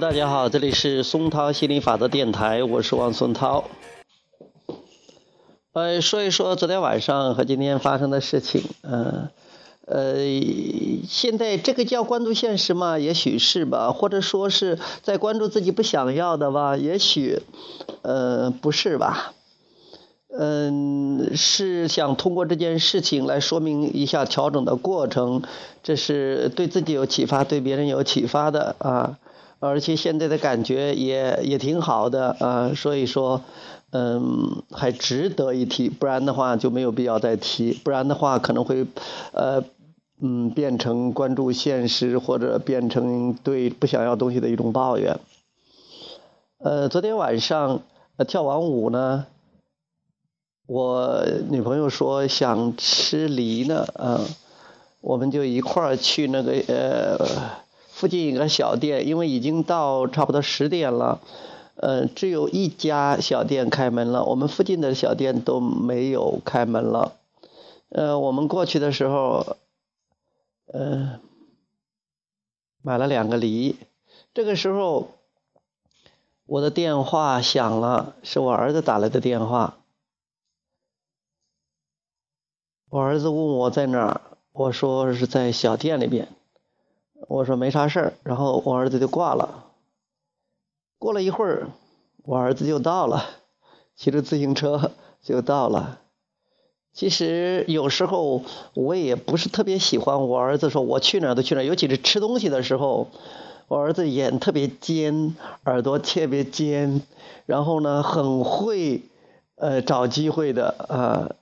大家好，这里是松涛心理法则电台，我是王松涛。呃，说一说昨天晚上和今天发生的事情。嗯，呃，现在这个叫关注现实吗？也许是吧，或者说是在关注自己不想要的吧？也许，呃，不是吧？嗯，是想通过这件事情来说明一下调整的过程，这是对自己有启发，对别人有启发的啊。而且现在的感觉也也挺好的啊，所以说，嗯，还值得一提，不然的话就没有必要再提，不然的话可能会，呃，嗯，变成关注现实或者变成对不想要东西的一种抱怨。呃，昨天晚上跳完舞呢，我女朋友说想吃梨呢，啊，我们就一块儿去那个呃。附近一个小店，因为已经到差不多十点了，呃，只有一家小店开门了，我们附近的小店都没有开门了。呃，我们过去的时候，呃，买了两个梨。这个时候，我的电话响了，是我儿子打来的电话。我儿子问我在哪儿，我说是在小店里边。我说没啥事儿，然后我儿子就挂了。过了一会儿，我儿子就到了，骑着自行车就到了。其实有时候我也不是特别喜欢我儿子说我去哪儿都去哪儿，尤其是吃东西的时候，我儿子眼特别尖，耳朵特别尖，然后呢很会呃找机会的啊。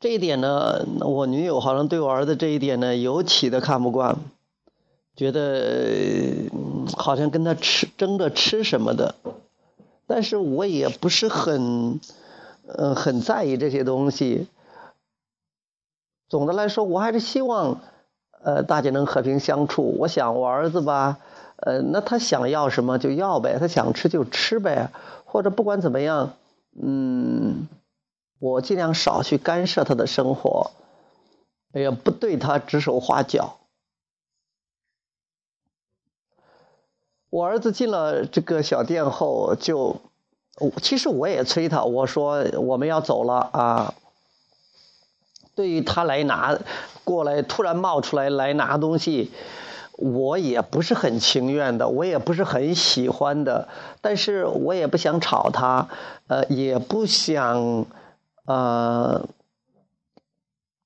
这一点呢，我女友好像对我儿子这一点呢，尤其的看不惯，觉得好像跟他吃争着吃什么的。但是我也不是很，呃，很在意这些东西。总的来说，我还是希望，呃，大家能和平相处。我想我儿子吧，呃，那他想要什么就要呗，他想吃就吃呗，或者不管怎么样，嗯。我尽量少去干涉他的生活，也不对他指手画脚。我儿子进了这个小店后，就其实我也催他，我说我们要走了啊。对于他来拿过来，突然冒出来来拿东西，我也不是很情愿的，我也不是很喜欢的，但是我也不想吵他，呃，也不想。呃，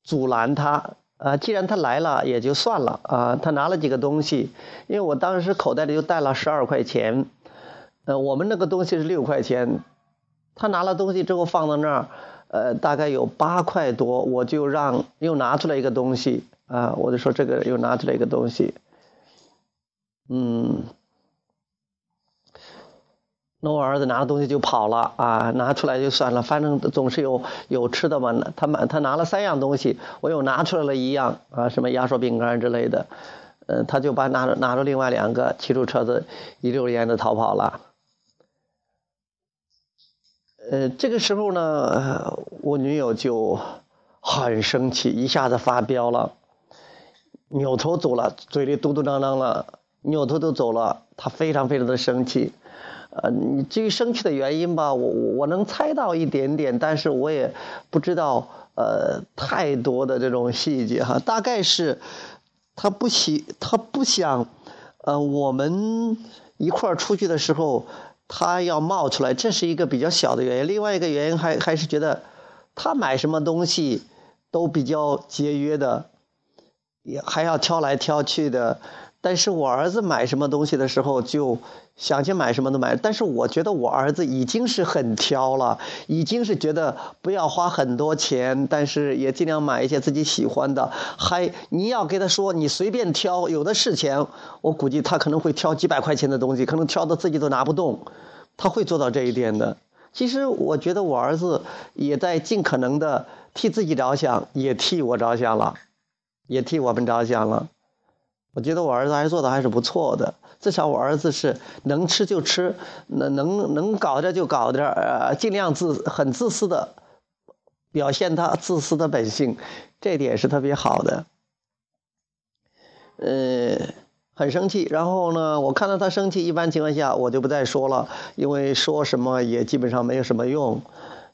阻拦他啊！既然他来了，也就算了啊。他拿了几个东西，因为我当时口袋里就带了十二块钱，呃，我们那个东西是六块钱，他拿了东西之后放到那儿，呃，大概有八块多，我就让又拿出来一个东西啊，我就说这个又拿出来一个东西，嗯。那我儿子拿了东西就跑了啊，拿出来就算了，反正总是有有吃的嘛。他买他拿了三样东西，我又拿出来了一样啊，什么压缩饼干之类的，嗯，他就把拿着拿着另外两个，骑着车子一溜烟的逃跑了。呃，这个时候呢，我女友就很生气，一下子发飙了，扭头走了，嘴里嘟嘟囔囔了，扭头就走了，她非常非常的生气。呃，至于生气的原因吧，我我能猜到一点点，但是我也不知道呃太多的这种细节哈。大概是他不喜，他不想呃我们一块儿出去的时候，他要冒出来，这是一个比较小的原因。另外一个原因还还是觉得他买什么东西都比较节约的，也还要挑来挑去的。但是我儿子买什么东西的时候，就想去买什么都买。但是我觉得我儿子已经是很挑了，已经是觉得不要花很多钱，但是也尽量买一些自己喜欢的。还你要给他说，你随便挑，有的是钱。我估计他可能会挑几百块钱的东西，可能挑的自己都拿不动。他会做到这一点的。其实我觉得我儿子也在尽可能的替自己着想，也替我着想了，也替我们着想了。我觉得我儿子还做的还是不错的，至少我儿子是能吃就吃，能能能搞点就搞点，呃，尽量自很自私的表现他自私的本性，这点是特别好的。呃，很生气。然后呢，我看到他生气，一般情况下我就不再说了，因为说什么也基本上没有什么用，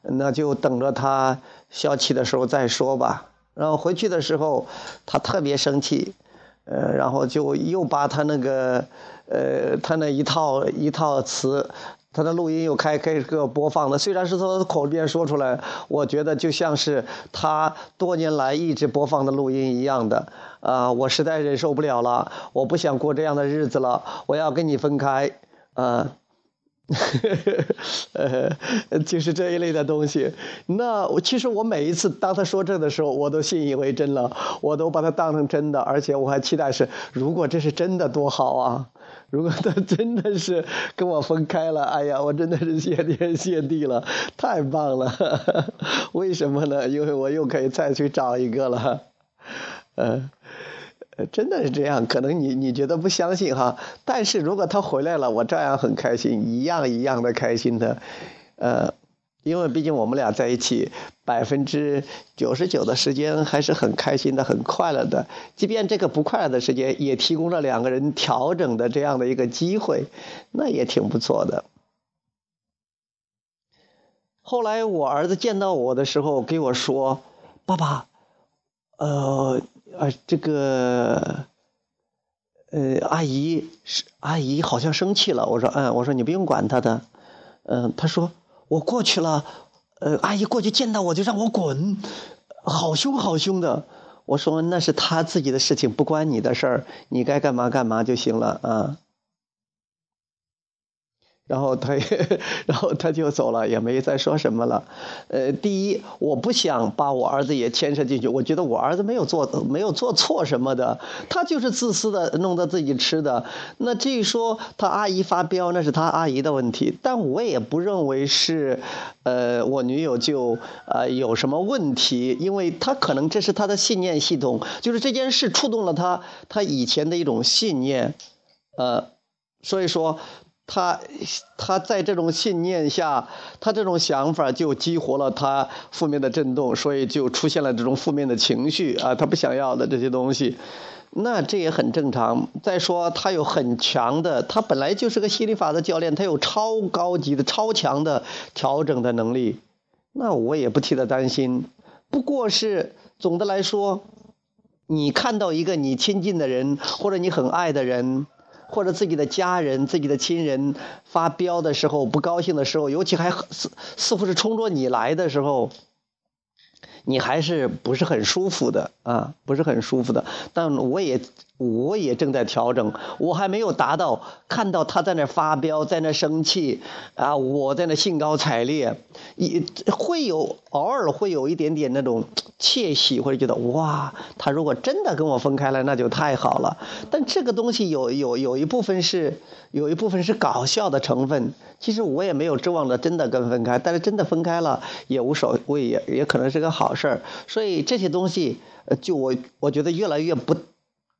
那就等着他消气的时候再说吧。然后回去的时候，他特别生气，呃，然后就又把他那个，呃，他那一套一套词。他的录音又开开个播放了，虽然是从口边说出来，我觉得就像是他多年来一直播放的录音一样的。啊，我实在忍受不了了，我不想过这样的日子了，我要跟你分开。啊，呃 就是这一类的东西。那我其实我每一次当他说这的时候，我都信以为真了，我都把它当成真的，而且我还期待是，如果这是真的多好啊。如果他真的是跟我分开了，哎呀，我真的是谢天谢地了，太棒了！为什么呢？因为我又可以再去找一个了，嗯，真的是这样。可能你你觉得不相信哈，但是如果他回来了，我照样很开心，一样一样的开心的，呃。因为毕竟我们俩在一起，百分之九十九的时间还是很开心的、很快乐的。即便这个不快乐的时间，也提供了两个人调整的这样的一个机会，那也挺不错的。后来我儿子见到我的时候，给我说：“爸爸，呃，啊，这个，呃，阿姨是阿姨，好像生气了。”我说：“嗯，我说你不用管她的。”嗯，她说。我过去了，呃，阿姨过去见到我就让我滚，好凶好凶的。我说那是她自己的事情，不关你的事儿，你该干嘛干嘛就行了啊。然后他，然后他就走了，也没再说什么了。呃，第一，我不想把我儿子也牵涉进去。我觉得我儿子没有做，没有做错什么的，他就是自私的，弄得自己吃的。那至于说他阿姨发飙，那是他阿姨的问题。但我也不认为是，呃，我女友就呃有什么问题，因为他可能这是他的信念系统，就是这件事触动了他，他以前的一种信念，呃，所以说。他他在这种信念下，他这种想法就激活了他负面的震动，所以就出现了这种负面的情绪啊，他不想要的这些东西，那这也很正常。再说他有很强的，他本来就是个心理法的教练，他有超高级的、超强的调整的能力，那我也不替他担心。不过是总的来说，你看到一个你亲近的人或者你很爱的人。或者自己的家人、自己的亲人发飙的时候、不高兴的时候，尤其还似似乎是冲着你来的时候，你还是不是很舒服的啊？不是很舒服的。但我也。我也正在调整，我还没有达到看到他在那发飙，在那生气，啊，我在那兴高采烈，也会有偶尔会有一点点那种窃喜，或者觉得哇，他如果真的跟我分开了，那就太好了。但这个东西有有有一部分是有一部分是搞笑的成分，其实我也没有指望着真的跟分开，但是真的分开了也无所谓，也也可能是个好事儿。所以这些东西，就我我觉得越来越不。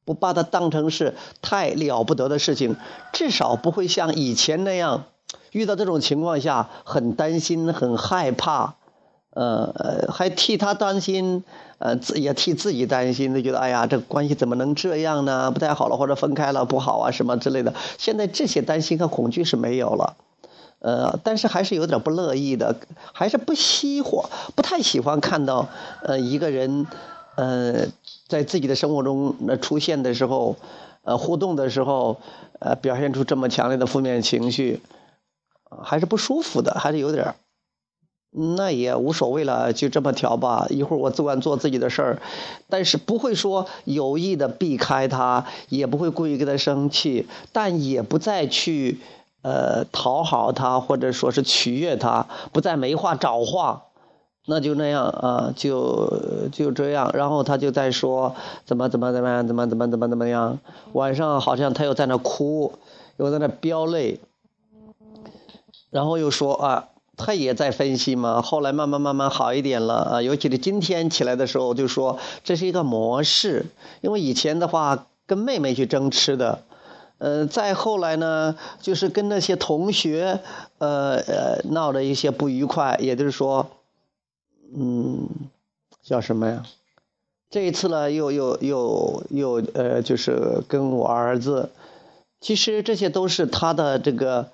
不把它当成是太了不得的事情，至少不会像以前那样，遇到这种情况下很担心、很害怕，呃，还替他担心，呃，自也替自己担心，就觉得哎呀，这关系怎么能这样呢？不太好了，或者分开了不好啊，什么之类的。现在这些担心和恐惧是没有了，呃，但是还是有点不乐意的，还是不喜欢，不太喜欢看到，呃，一个人。呃，在自己的生活中那出现的时候，呃，互动的时候，呃，表现出这么强烈的负面情绪，还是不舒服的，还是有点那也无所谓了，就这么调吧。一会儿我自管做自己的事儿，但是不会说有意的避开他，也不会故意跟他生气，但也不再去呃讨好他，或者说是取悦他，不再没话找话。那就那样啊，就就这样，然后他就在说怎么怎么怎么样，怎么怎么怎么怎么样。晚上好像他又在那哭，又在那飙泪，然后又说啊，他也在分析嘛。后来慢慢慢慢好一点了啊，尤其是今天起来的时候，就说这是一个模式，因为以前的话跟妹妹去争吃的，呃，再后来呢，就是跟那些同学呃呃闹的一些不愉快，也就是说。嗯，叫什么呀？这一次呢，又又又又呃，就是跟我儿子，其实这些都是他的这个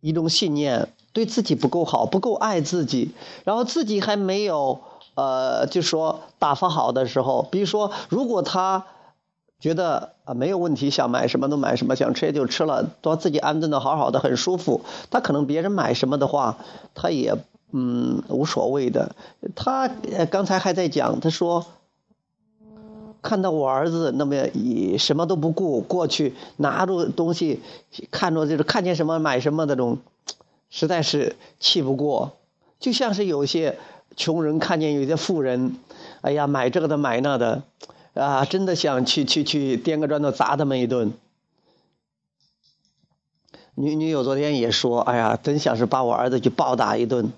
一种信念，对自己不够好，不够爱自己，然后自己还没有呃，就说打发好的时候，比如说，如果他觉得啊没有问题，想买什么都买什么，想吃就吃了，都自己安顿的好好的，很舒服，他可能别人买什么的话，他也。嗯，无所谓的。他刚才还在讲，他说看到我儿子那么以什么都不顾过去，拿着东西看着就是看见什么买什么那种，实在是气不过。就像是有些穷人看见有些富人，哎呀买这个的买那的，啊，真的想去去去掂个砖头砸他们一顿。女女友昨天也说，哎呀，真想是把我儿子去暴打一顿。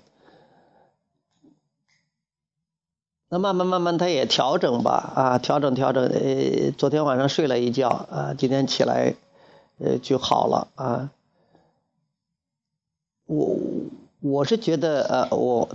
那慢慢慢慢，他也调整吧，啊，调整调整。呃，昨天晚上睡了一觉，啊，今天起来，呃，就好了啊。我我是觉得，呃，我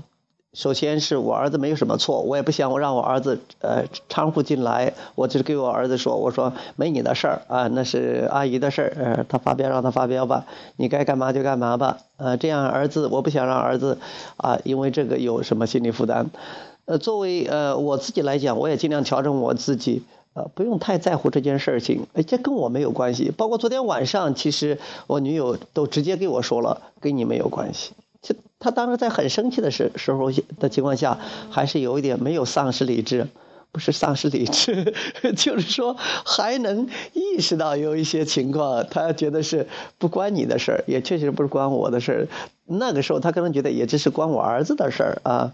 首先是我儿子没有什么错，我也不想我让我儿子呃掺和进来。我就是给我儿子说，我说没你的事儿啊，那是阿姨的事儿，呃，他发飙让他发飙吧，你该干嘛就干嘛吧，呃，这样儿子我不想让儿子啊，因为这个有什么心理负担。呃，作为呃我自己来讲，我也尽量调整我自己，呃，不用太在乎这件事情，哎，这跟我没有关系。包括昨天晚上，其实我女友都直接给我说了，跟你没有关系。就她当时在很生气的时时候的情况下，还是有一点没有丧失理智，不是丧失理智，就是说还能意识到有一些情况，她觉得是不关你的事儿，也确实不是关我的事儿。那个时候她可能觉得也只是关我儿子的事儿啊。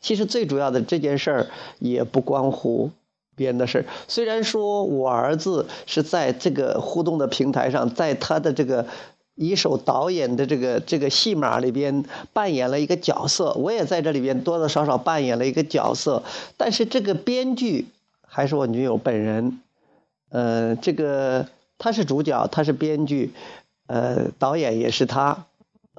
其实最主要的这件事儿也不关乎别人的事儿。虽然说我儿子是在这个互动的平台上，在他的这个一手导演的这个这个戏码里边扮演了一个角色，我也在这里边多多少少扮演了一个角色。但是这个编剧还是我女友本人，呃，这个他是主角，他是编剧，呃，导演也是他。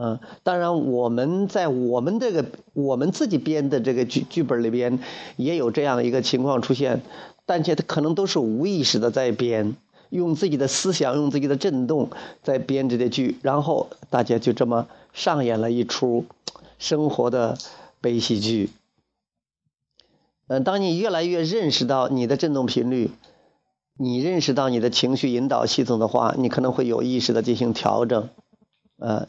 嗯，当然，我们在我们这个我们自己编的这个剧剧本里边，也有这样一个情况出现，但且他可能都是无意识的在编，用自己的思想，用自己的震动在编这些剧，然后大家就这么上演了一出生活的悲喜剧。嗯，当你越来越认识到你的振动频率，你认识到你的情绪引导系统的话，你可能会有意识的进行调整，呃。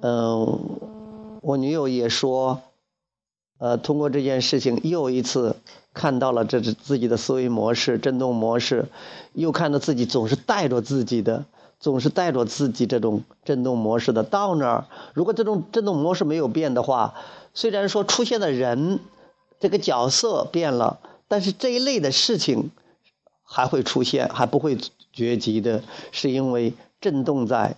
嗯，我女友也说，呃，通过这件事情又一次看到了这自己的思维模式、振动模式，又看到自己总是带着自己的，总是带着自己这种振动模式的。到那儿，如果这种振动模式没有变的话，虽然说出现的人这个角色变了，但是这一类的事情还会出现，还不会绝迹的，是因为振动在。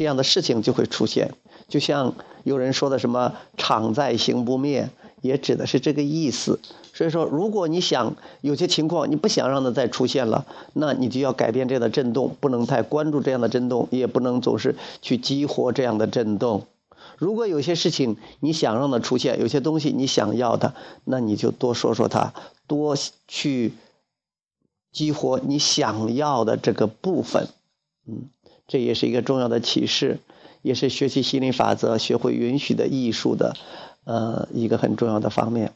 这样的事情就会出现，就像有人说的什么“常在行不灭”，也指的是这个意思。所以说，如果你想有些情况你不想让它再出现了，那你就要改变这样的震动，不能太关注这样的震动，也不能总是去激活这样的震动。如果有些事情你想让它出现，有些东西你想要的，那你就多说说它，多去激活你想要的这个部分，嗯。这也是一个重要的启示，也是学习心理法则、学会允许的艺术的，呃，一个很重要的方面。